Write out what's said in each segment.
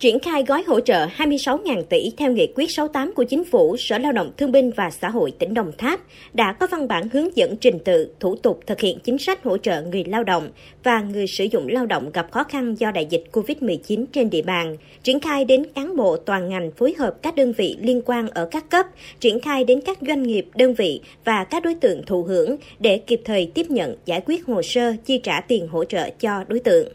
Triển khai gói hỗ trợ 26.000 tỷ theo nghị quyết 68 của Chính phủ, Sở Lao động Thương binh và Xã hội tỉnh Đồng Tháp đã có văn bản hướng dẫn trình tự, thủ tục thực hiện chính sách hỗ trợ người lao động và người sử dụng lao động gặp khó khăn do đại dịch COVID-19 trên địa bàn, triển khai đến cán bộ toàn ngành phối hợp các đơn vị liên quan ở các cấp, triển khai đến các doanh nghiệp, đơn vị và các đối tượng thụ hưởng để kịp thời tiếp nhận, giải quyết hồ sơ, chi trả tiền hỗ trợ cho đối tượng.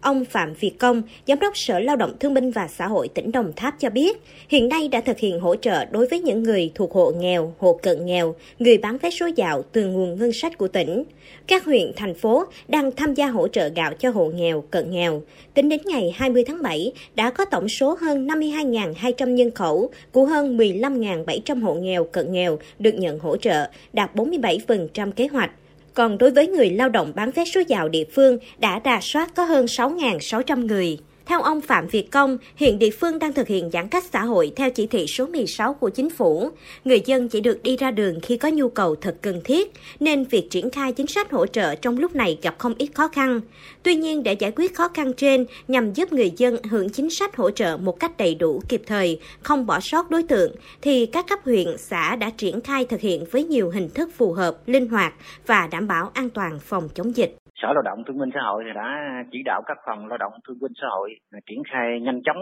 Ông Phạm Việt Công, Giám đốc Sở Lao động Thương binh và Xã hội tỉnh Đồng Tháp cho biết, hiện nay đã thực hiện hỗ trợ đối với những người thuộc hộ nghèo, hộ cận nghèo, người bán vé số dạo từ nguồn ngân sách của tỉnh. Các huyện, thành phố đang tham gia hỗ trợ gạo cho hộ nghèo, cận nghèo. Tính đến ngày 20 tháng 7, đã có tổng số hơn 52.200 nhân khẩu của hơn 15.700 hộ nghèo, cận nghèo được nhận hỗ trợ, đạt 47% kế hoạch. Còn đối với người lao động bán vé số dạo địa phương, đã rà soát có hơn 6.600 người. Theo ông Phạm Việt Công, hiện địa phương đang thực hiện giãn cách xã hội theo chỉ thị số 16 của chính phủ. Người dân chỉ được đi ra đường khi có nhu cầu thật cần thiết, nên việc triển khai chính sách hỗ trợ trong lúc này gặp không ít khó khăn. Tuy nhiên, để giải quyết khó khăn trên nhằm giúp người dân hưởng chính sách hỗ trợ một cách đầy đủ kịp thời, không bỏ sót đối tượng, thì các cấp huyện, xã đã triển khai thực hiện với nhiều hình thức phù hợp, linh hoạt và đảm bảo an toàn phòng chống dịch. Sở Lao động Thương binh Xã hội thì đã chỉ đạo các phòng lao động thương binh xã hội à, triển khai nhanh chóng,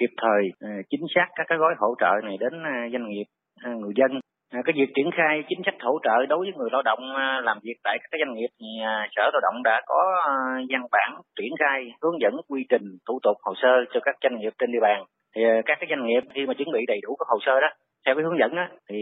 kịp thời, à, chính xác các cái gói hỗ trợ này đến à, doanh nghiệp, người dân. Cái việc triển khai chính sách hỗ trợ đối với người lao động làm việc tại các doanh nghiệp thì Sở Lao động đã có văn bản triển khai hướng dẫn quy trình thủ tục hồ sơ cho các doanh nghiệp trên địa bàn. Thì các cái doanh nghiệp khi mà chuẩn bị đầy đủ các hồ sơ đó theo cái hướng dẫn á, thì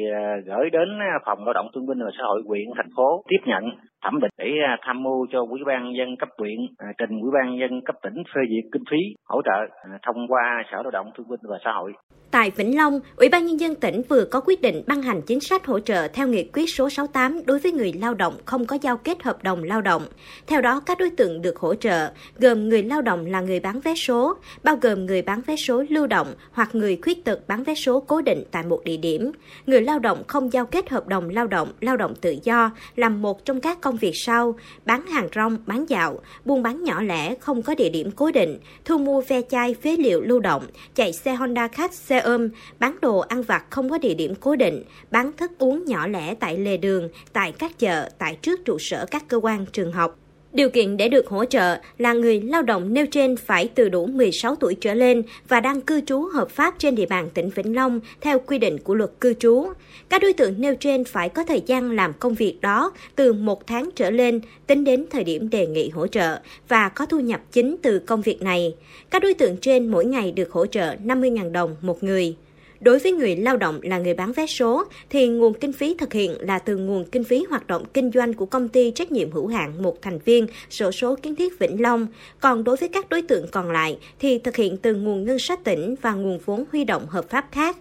gửi đến phòng lao động thương binh và xã hội huyện thành phố tiếp nhận thẩm định để à, tham mưu cho ủy ban dân cấp huyện à, trình ủy ban dân cấp tỉnh phê duyệt kinh phí hỗ trợ à, thông qua sở lao động thương binh và xã hội Tại Vĩnh Long, Ủy ban Nhân dân tỉnh vừa có quyết định ban hành chính sách hỗ trợ theo nghị quyết số 68 đối với người lao động không có giao kết hợp đồng lao động. Theo đó, các đối tượng được hỗ trợ gồm người lao động là người bán vé số, bao gồm người bán vé số lưu động hoặc người khuyết tật bán vé số cố định tại một địa điểm. Người lao động không giao kết hợp đồng lao động, lao động tự do làm một trong các công việc sau, bán hàng rong, bán dạo, buôn bán nhỏ lẻ không có địa điểm cố định, thu mua ve chai phế liệu lưu động, chạy xe Honda khách, xe ôm, bán đồ ăn vặt không có địa điểm cố định, bán thức uống nhỏ lẻ tại lề đường, tại các chợ, tại trước trụ sở các cơ quan trường học. Điều kiện để được hỗ trợ là người lao động nêu trên phải từ đủ 16 tuổi trở lên và đang cư trú hợp pháp trên địa bàn tỉnh Vĩnh Long theo quy định của luật cư trú. Các đối tượng nêu trên phải có thời gian làm công việc đó từ một tháng trở lên, tính đến thời điểm đề nghị hỗ trợ và có thu nhập chính từ công việc này. Các đối tượng trên mỗi ngày được hỗ trợ 50.000 đồng một người. Đối với người lao động là người bán vé số thì nguồn kinh phí thực hiện là từ nguồn kinh phí hoạt động kinh doanh của công ty trách nhiệm hữu hạn một thành viên sổ số kiến thiết Vĩnh Long. Còn đối với các đối tượng còn lại thì thực hiện từ nguồn ngân sách tỉnh và nguồn vốn huy động hợp pháp khác.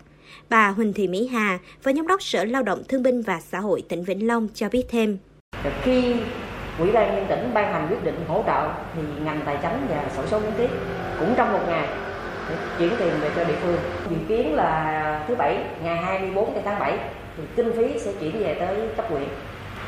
Bà Huỳnh Thị Mỹ Hà, Phó Giám đốc Sở Lao động Thương binh và Xã hội tỉnh Vĩnh Long cho biết thêm. Khi Ủy ban nhân tỉnh ban hành quyết định hỗ trợ thì ngành tài chính và sổ số kiến thiết cũng trong một ngày chuyển tiền về cho địa phương. Dự kiến là thứ bảy, ngày 24 tháng 7 thì kinh phí sẽ chuyển về tới cấp huyện.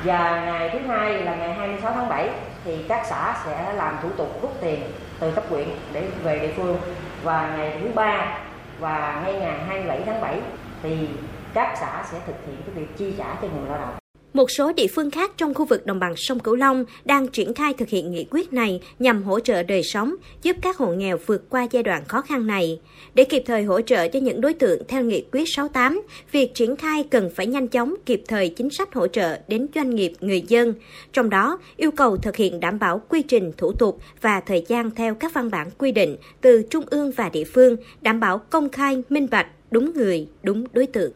Và ngày thứ hai là ngày 26 tháng 7 thì các xã sẽ làm thủ tục rút tiền từ cấp huyện để về địa phương. Và ngày thứ ba và ngay ngày 27 tháng 7 thì các xã sẽ thực hiện cái việc chi trả cho người lao động một số địa phương khác trong khu vực đồng bằng sông Cửu Long đang triển khai thực hiện nghị quyết này nhằm hỗ trợ đời sống, giúp các hộ nghèo vượt qua giai đoạn khó khăn này. Để kịp thời hỗ trợ cho những đối tượng theo nghị quyết 68, việc triển khai cần phải nhanh chóng kịp thời chính sách hỗ trợ đến doanh nghiệp, người dân. Trong đó, yêu cầu thực hiện đảm bảo quy trình, thủ tục và thời gian theo các văn bản quy định từ trung ương và địa phương, đảm bảo công khai, minh bạch, đúng người, đúng đối tượng.